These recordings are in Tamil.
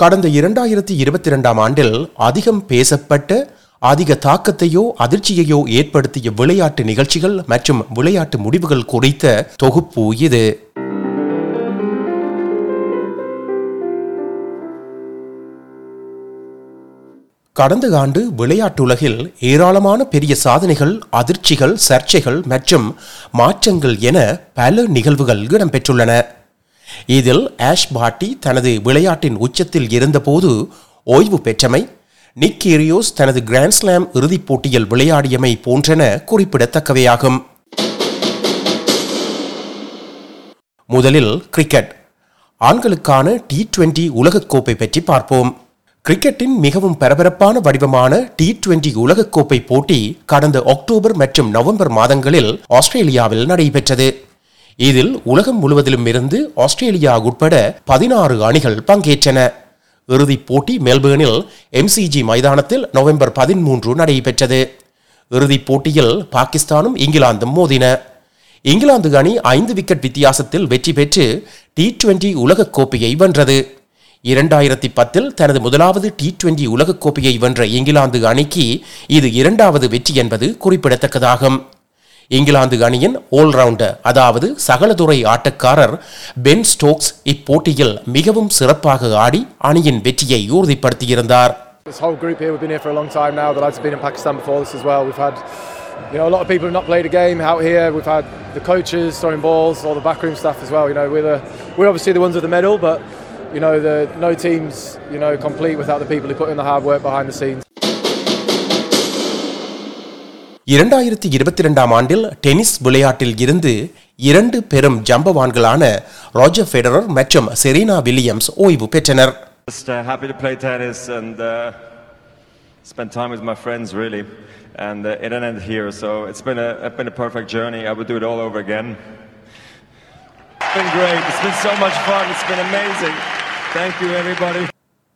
கடந்த இரண்டாயிரத்தி இருபத்தி இரண்டாம் ஆண்டில் அதிகம் பேசப்பட்ட அதிக தாக்கத்தையோ அதிர்ச்சியையோ ஏற்படுத்திய விளையாட்டு நிகழ்ச்சிகள் மற்றும் விளையாட்டு முடிவுகள் குறித்த தொகுப்பு இது. கடந்த ஆண்டு விளையாட்டுலகில் ஏராளமான பெரிய சாதனைகள் அதிர்ச்சிகள் சர்ச்சைகள் மற்றும் மாற்றங்கள் என பல நிகழ்வுகள் இடம்பெற்றுள்ளன. இதில் ஆஷ் பாட்டி தனது விளையாட்டின் உச்சத்தில் இருந்தபோது ஓய்வு பெற்றமை நிக் கேரியோஸ் தனது கிராண்ட்ஸ்லாம் இறுதிப் போட்டியில் விளையாடியமை போன்றன குறிப்பிடத்தக்கவையாகும். முதலில் கிரிக்கெட். ஆண்களுக்கான டி டுவெண்டி உலகக்கோப்பை பற்றி பார்ப்போம். கிரிக்கெட்டின் மிகவும் பரபரப்பான வடிவமான டி டுவெண்டி உலகக்கோப்பை போட்டி கடந்த அக்டோபர் மற்றும் நவம்பர் மாதங்களில் ஆஸ்திரேலியாவில் நடைபெற்றது. இதில் உலகம் முழுவதிலும் இருந்து ஆஸ்திரேலியா உட்பட பதினாறு அணிகள் பங்கேற்றன. இறுதிப் போட்டி மெல்பேர்னில் எம்சிஜி மைதானத்தில் நவம்பர் பதிமூன்று நடைபெற்றது. இறுதிப் போட்டியில் பாகிஸ்தானும் இங்கிலாந்தும் மோதின. இங்கிலாந்து அணி ஐந்து விக்கெட் வித்தியாசத்தில் வெற்றி பெற்று டி டுவெண்டி உலகக்கோப்பையை வென்றது. இரண்டாயிரத்தி பத்தில் தனது முதலாவது டி டுவெண்டி உலகக்கோப்பையை வென்ற இங்கிலாந்து அணிக்கு இது இரண்டாவது வெற்றி என்பது குறிப்பிடத்தக்கதாகும். இங்கிலாந்து அணியின் ஆல்ரவுண்டர் அதாவது சகலதுறை ஆட்டக்காரர் பென் ஸ்டோக்ஸ் இப்போட்டியில் மிகவும் சிறப்பாக ஆடி அணியின் வெற்றியை உறுதிப்படுத்தியிருந்தார் This whole group here, we've been here for a long time now. The lads have been in Pakistan before this as well. We've had, you know, a lot of people who've not played a game out here. We've had the coaches throwing balls, all the backroom staff as well. You know, we're the, we're obviously the ones with the medal, but you know, the no teams, you know, complete without the people who put in the hard work behind the scenes. இரண்டாயிரத்தி இருபத்தி இரண்டாம் ஆண்டில் டென்னிஸ் விளையாட்டில் இருந்து இரண்டு பெரும் ஜம்பவான்களான ராஜர் ஃபெடரர் மற்றும் செரீனா வில்லியம்ஸ் ஓய்வு பெற்றனர் Just uh, happy to play tennis and uh, spend time with my friends, really. And uh, it didn't end here, so it's been a it's been a perfect journey. I would do it all over again. It's been great. It's been so much fun. It's been amazing. Thank you, everybody.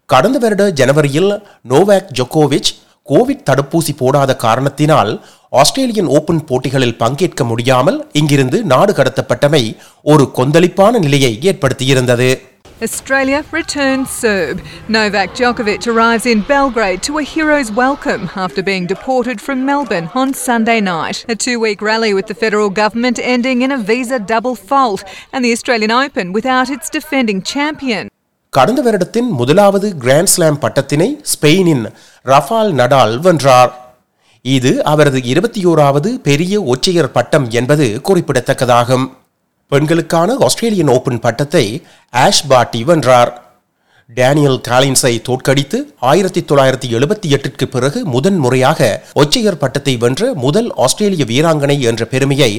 கடந்த வருட ஜனவரியில் நோவாக் ஜொக்கோவிச் கோவிட் தடுப்பூசி போடாத காரணத்தினால் ஆஸ்திரேலியன் ஓபன் போட்டிகளில் பங்கேற்க முடியாமல் இங்கிருந்து நாடு கடத்தப்பட்டமை ஒரு கொந்தளிப்பான நிலையை ஏற்படுத்தியிருந்தது Australia returns Serb. Novak Djokovic arrives in Belgrade to a hero's welcome after being deported from Melbourne on Sunday night. A two week rally with the federal government ending in a visa double fault, and the Australian Open without its defending champion. கடந்த வருடத்தின் முதலாவது கிராண்ட் ஸ்லாம் பட்டத்தினை ஸ்பெயினின் ரஃபால் நடால் வென்றார். இது அவரது இருபத்தி ஓராவது பெரிய ஒற்றையர் பட்டம் என்பது குறிப்பிடத்தக்கதாகும். பெண்களுக்கான ஆஸ்திரேலியன் ஓபன் பட்டத்தை ஆஷ் பாட்டி வென்றார். டேனியல் காலின்ஸை தோற்கடித்து ஆயிரத்தி தொள்ளாயிரத்தி எழுபத்தி எட்டிற்கு பிறகு முதன் முறையாக ஒற்றையர் பட்டத்தை வென்ற முதல் ஆஸ்திரேலிய வீராங்கனை என்ற பெருமையை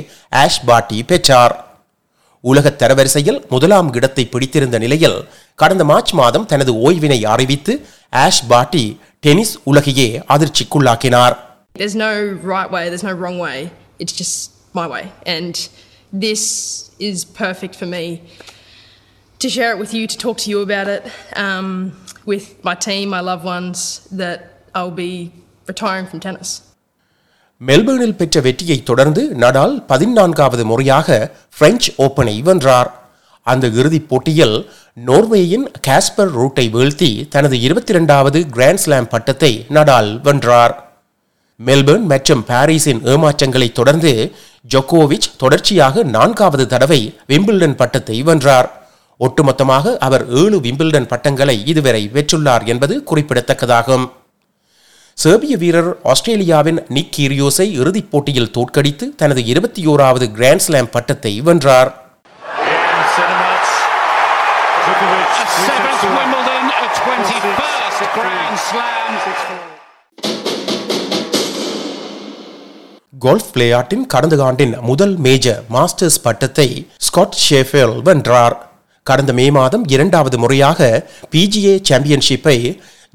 ஆஷ் பாட்டி பெற்றார். உலக தரவரிசையில் முதலாம் இடத்தை பிடித்திருந்த நிலையில் கடந்த மார்ச் மாதம் தனது ஓய்வினை அறிவித்து ஆஷ் பாட்டி டென்னிஸ் உலகையே அதிர்ச்சிக்குள்ளாக்கினார் There's no right way, there's no wrong way. It's just my way. And this is perfect for me to share it with you, to talk to you about it, um, with my team, my loved ones, that I'll be retiring from tennis. மெல்பேர்னில் பெற்ற வெற்றியை தொடர்ந்து நடால் பதினான்காவது முறையாக பிரெஞ்சு ஓபனை வென்றார் அந்த இறுதிப் போட்டியில் நோர்வேயின் காஸ்பர் ரூட்டை வீழ்த்தி தனது இருபத்தி இரண்டாவது கிராண்ட் ஸ்லாம் பட்டத்தை நடால் வென்றார். மெல்பர்ன் மற்றும் பாரிஸின் ஏமாற்றங்களை தொடர்ந்து ஜொக்கோவிச் தொடர்ச்சியாக நான்காவது தடவை விம்பிள்டன் பட்டத்தை வென்றார். ஒட்டுமொத்தமாக அவர் ஏழு விம்பிள்டன் பட்டங்களை இதுவரை வெற்றுள்ளார் என்பது குறிப்பிடத்தக்கதாகும். சேர்பிய வீரர் ஆஸ்திரேலியாவின் நிக் கீரியோஸை இறுதிப் போட்டியில் தோற்கடித்து தனது இருபத்தி ஓராவது கிராண்ட் ஸ்லாம் பட்டத்தை வென்றார். A seventh Wimbledon, a 21st Grand Slam. Golf விளையாட்டின் கடந்த ஆண்டின் முதல் மேஜர் மாஸ்டர்ஸ் பட்டத்தை ஸ்காட் ஷேஃபேல் வென்றார் கடந்த மே மாதம் இரண்டாவது முறையாக பிஜிஏ சாம்பியன்ஷிப்பை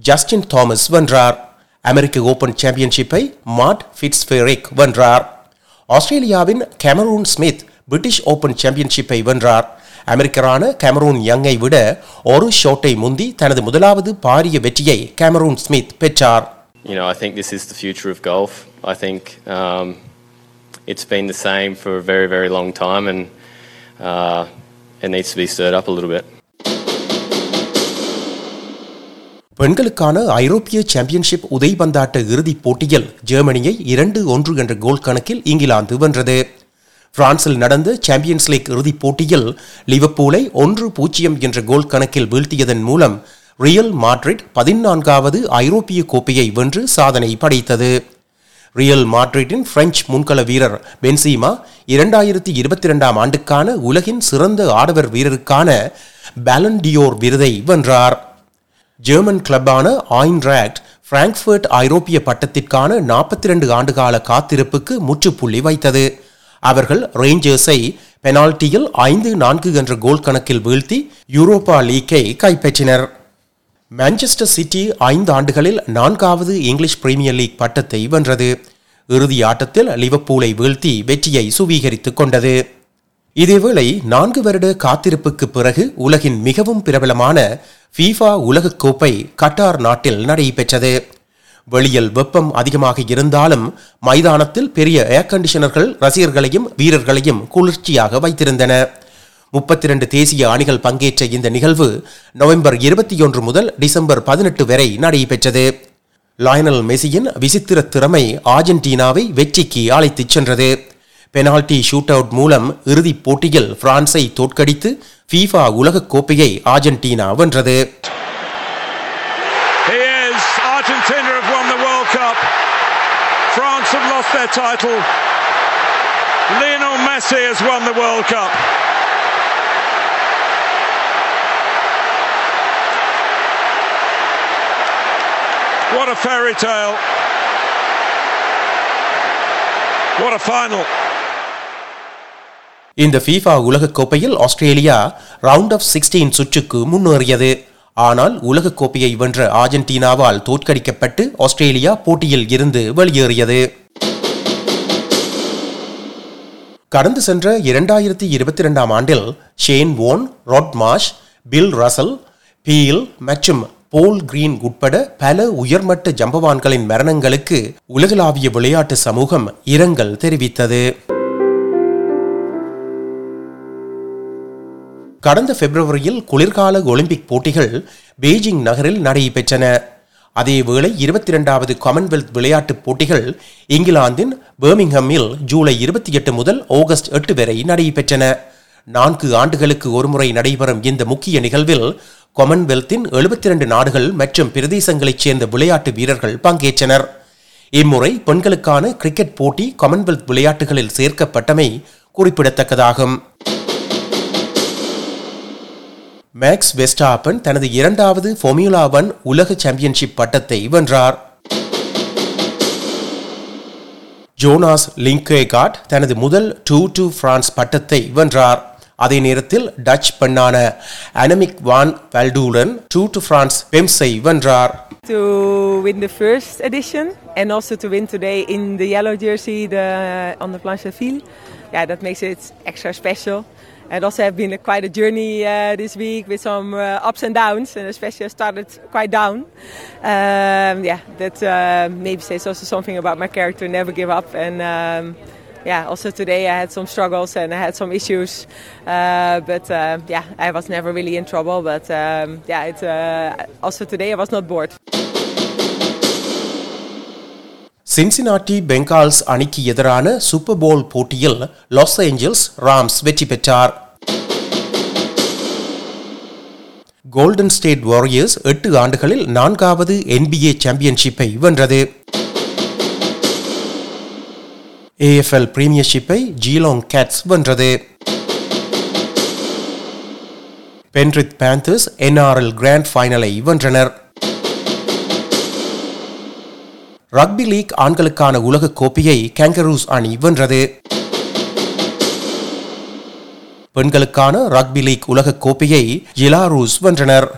ஜஸ்டின் தாமஸ் வென்றார் அமெரிக்க ஓபன் சாம்பியன்ஷிப்பை மாட் ஃபிட்ஸ்ஃபெரிக் வென்றார் ஆஸ்திரேலியாவின் கேமரூன் ஸ்மித் பிரிட்டிஷ் ஓபன் சாம்பியன்ஷிப்பை வென்றார் அமெரிக்கரான கேமரூன் யங்கை விட ஒரு ஷோட்டை முந்தி தனது முதலாவது பாரிய வெற்றியை கேமரூன் ஸ்மித் பெற்றார் You know, I think this is the future of golf. I think um, it's been the same for a very, very long time, and uh, it needs to be stirred up a little bit. பெண்களுக்கான ஐரோப்பிய சாம்பியன்ஷிப் உதைபந்தாட்ட இறுதிப் போட்டியில் ஜெர்மனியை இரண்டு ஒன்று என்ற கோல் கணக்கில் இங்கிலாந்து வென்றது பிரான்சில் நடந்த சாம்பியன்ஸ் லீக் இறுதிப் போட்டியில் லிவர்பூலை ஒன்று பூஜ்ஜியம் என்ற கோல் கணக்கில் வீழ்த்தியதன் மூலம் ரியல் மாட்ரிட் பதினான்காவது ஐரோப்பிய கோப்பையை வென்று சாதனை படைத்தது. ரியல் மாட்ரிட்டின் பிரெஞ்சு முன்கள வீரர் பென்சீமா இரண்டாயிரத்தி இருபத்தி இரண்டாம் ஆண்டுக்கான உலகின் சிறந்த ஆடவர் வீரருக்கான பேலண்டியோர் விருதை வென்றார். ஜெர்மன் கிளப்பான ஆயின்ராக்ட் பிராங்க்ஃபர்ட் ஐரோப்பிய பட்டத்திற்கான நாற்பத்தி ரெண்டு ஆண்டுகால காத்திருப்புக்கு முற்றுப்புள்ளி வைத்தது. அவர்கள் ரேஞ்சர்ஸை பெனால்டியில் ஐந்து நான்கு என்ற கோல் கணக்கில் வீழ்த்தி யூரோப்பா லீக்கை கைப்பற்றினர். மான்செஸ்டர் சிட்டி ஐந்து ஆண்டுகளில் நான்காவது இங்கிலீஷ் பிரீமியர் லீக் பட்டத்தை வென்றது. இறுதி ஆட்டத்தில் லிவர்பூலை வீழ்த்தி வெற்றியை சுவீகரித்துக் கொண்டது. இதேவேளை நான்கு வருட காத்திருப்புக்கு பிறகு உலகின் மிகவும் பிரபலமான ஃபீஃபா உலகக்கோப்பை கட்டார் நாட்டில் நடைபெற்றது. வெளியில் வெப்பம் அதிகமாக இருந்தாலும் மைதானத்தில் பெரிய ஏர் கண்டிஷனர்கள் ரசிகர்களையும் வீரர்களையும் குளிர்ச்சியாக வைத்திருந்தன. முப்பத்தி இரண்டு தேசிய அணிகள் பங்கேற்ற இந்த நிகழ்வு நவம்பர் இருபத்தி ஒன்று முதல் டிசம்பர் பதினெட்டு வரை நடைபெற்றது. லயனல் மெஸ்ஸியின் விசித்திர திறமை ஆர்ஜென்டினாவை வெற்றிக்கு அழைத்துச் சென்றது. பெனால்டி ஷூட் அவுட் மூலம் இறுதிப் போட்டியில் பிரான்ஸை தோற்கடித்து ஃபீஃபா உலகக் கோப்பையை ஆர்ஜென்டினா வென்றது. France have lost their title. Lionel Messi has won the World Cup. What a fairy tale. What a final. இந்த ஃபீஃபா உலகக் கோப்பையில் ஆஸ்திரேலியா ரவுண்ட் ஆஃப் சிக்ஸ்டீன் சுற்றுக்கு முன்னேறியது ஆனால் உலகக் கோப்பையை வென்ற ஆர்ஜென்டினாவால் தோற்கடிக்கப்பட்டு ஆஸ்திரேலியா போட்டியில் இருந்து வெளியேறியது. கடந்து சென்ற இரண்டாயிரத்தி இருபத்தி இரண்டாம் ஆண்டில் Shane Warne Rod Marsh Bill Russell Peel மற்றும் போல் கிரீன் உட்பட பல உயர்மட்ட ஜம்பவான்களின் மரணங்களுக்கு உலகளாவிய விளையாட்டு சமூகம் இரங்கல் தெரிவித்தது. கடந்த பிப்ரவரியில் குளிர்கால ஒலிம்பிக் போட்டிகள் பெய்ஜிங் நகரில் நடைபெற்றன. அதேவேளை இருபத்தி இரண்டாவது காமன்வெல்த் விளையாட்டுப் போட்டிகள் இங்கிலாந்தின் பேர்மிங்ஹம்மில் ஜூலை இருபத்தி எட்டு முதல் ஆகஸ்ட் எட்டு வரை நடைபெற்றன. நான்கு ஆண்டுகளுக்கு ஒருமுறை நடைபெறும் இந்த முக்கிய நிகழ்வில் காமன்வெல்த்தின் எழுபத்தி இரண்டு நாடுகள் மற்றும் பிரதேசங்களைச் சேர்ந்த விளையாட்டு வீரர்கள் பங்கேற்றனர். இம்முறை பெண்களுக்கான கிரிக்கெட் போட்டி காமன்வெல்த் விளையாட்டுகளில் சேர்க்கப்பட்டமை குறிப்பிடத்தக்கதாகும். மேக்ஸ் வெஸ்டாப்பன் தனது இரண்டாவது ஃபொமியூலா ஒன் உலக சாம்பியன்ஷிப் பட்டத்தை வென்றார். ஜோனாஸ் லிங்கேகாட் தனது முதல் டூ டூ பிரான்ஸ் பட்டத்தை வென்றார். அதே நேரத்தில் டச் பெண்ணான Annemiek van Vleuten tour de France பெம்ஸை வென்றார். To win the first edition and also to win today in the yellow jersey the, on the Planche Ville. Yeah, that makes it extra special. And also have been a, quite a journey uh, this week with some uh, ups and downs, and especially I started quite down. Um, yeah, that uh, maybe says also something about my character. Never give up, and um, yeah, also today I had some struggles and I had some issues, uh, but uh, yeah, I was never really in trouble. But um, yeah, it, uh, also today I was not bored. Cincinnati Bengals அணிக்கு எதிரான சூப்பர் போல் போட்டியில் லாஸ் ஏஞ்சல்ஸ் ராம்ஸ் வெற்றி பெற்றார். கோல்டன் ஸ்டேட் வாரியர்ஸ் எட்டு ஆண்டுகளில் நான்காவது என்பிஏ சாம்பியன்ஷிப்பை வென்றது. ஏஎஃப்எல் பிரீமியர்ஷிப்பை ஜீலாங் கேட்ஸ் வென்றது. பென்ரித் பேந்தர்ஸ் என்ஆர்எல் கிராண்ட் ஃபைனலை வென்றனர். ரக்பி லீக் ஆண்களுக்கான உலக கோப்பையை கேங்கரூஸ் அணி வென்றது. பெண்களுக்கான ரக்பி லீக் உலக கோப்பையை இலாரூஸ் வென்றனர்.